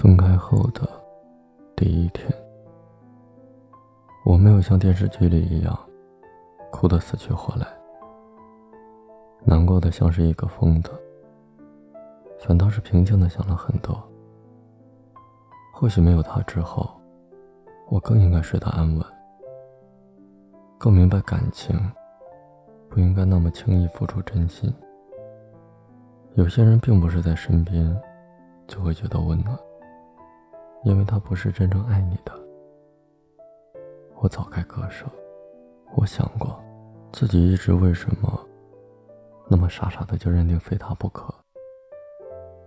分开后的第一天，我没有像电视剧里一样哭得死去活来，难过的像是一个疯子，反倒是平静的想了很多。或许没有他之后，我更应该睡得安稳，更明白感情不应该那么轻易付出真心。有些人并不是在身边就会觉得温暖。因为他不是真正爱你的，我早该割舍。我想过，自己一直为什么那么傻傻的就认定非他不可？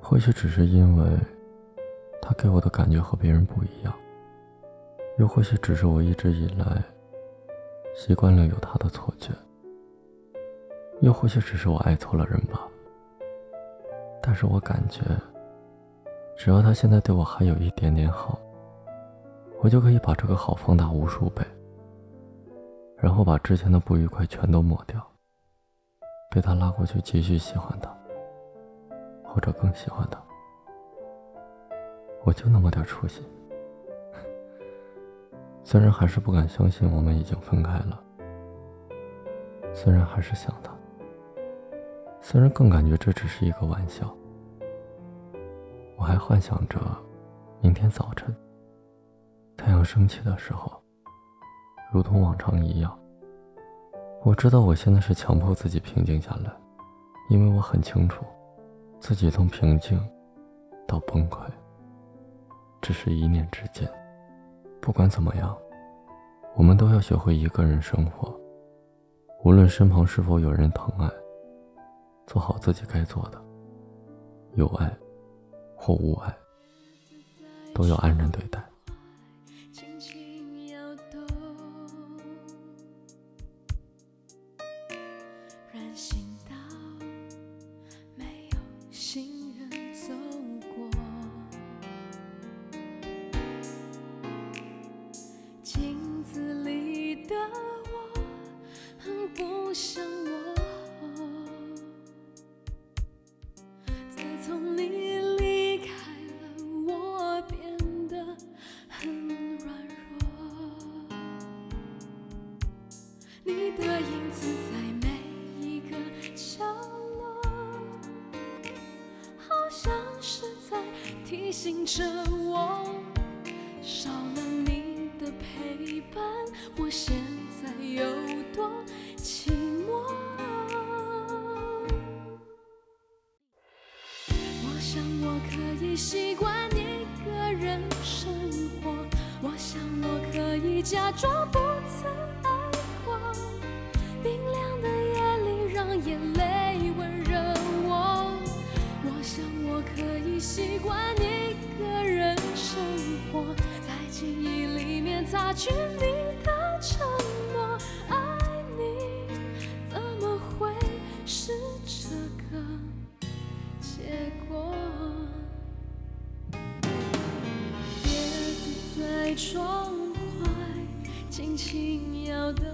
或许只是因为他给我的感觉和别人不一样，又或许只是我一直以来习惯了有他的错觉，又或许只是我爱错了人吧。但是我感觉。只要他现在对我还有一点点好，我就可以把这个好放大无数倍，然后把之前的不愉快全都抹掉，被他拉过去继续喜欢他，或者更喜欢他。我就那么点出息，虽然还是不敢相信我们已经分开了，虽然还是想他，虽然更感觉这只是一个玩笑。我还幻想着，明天早晨太阳升起的时候，如同往常一样。我知道我现在是强迫自己平静下来，因为我很清楚，自己从平静到崩溃，只是一念之间。不管怎么样，我们都要学会一个人生活，无论身旁是否有人疼爱，做好自己该做的，有爱。或无爱，都要安然对待。提醒着我，少了你的陪伴，我现在有多寂寞。我想我可以习惯一个人生活，我想我可以假装不曾爱过。眼泪温热我。我想我可以习惯一个人生活，在记忆里面。擦去你的承诺，爱你怎么会是这个结果？叶子在窗外轻轻摇动，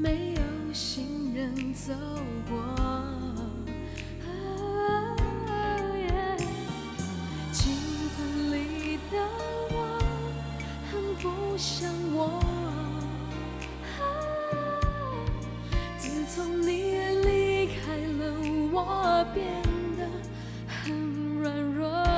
没有行人走过，镜子里的我很不像我。自从你离开了，我变得很软弱。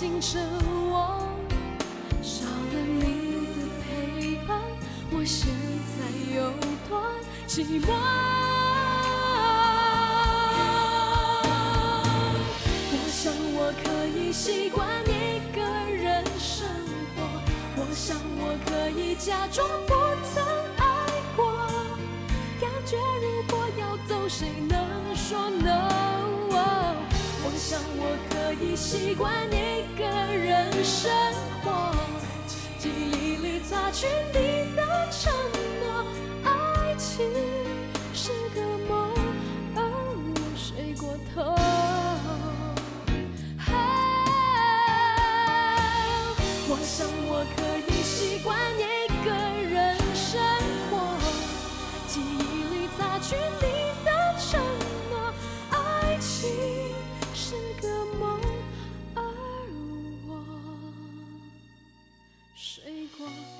紧着我，少了你的陪伴，我现在有多寂寞。我想我可以习惯一个人生活，我想我可以假装不曾爱过，感觉如果要走，谁能说 no？我想我可以习惯你。个人生活，记忆里擦去你的承诺。过。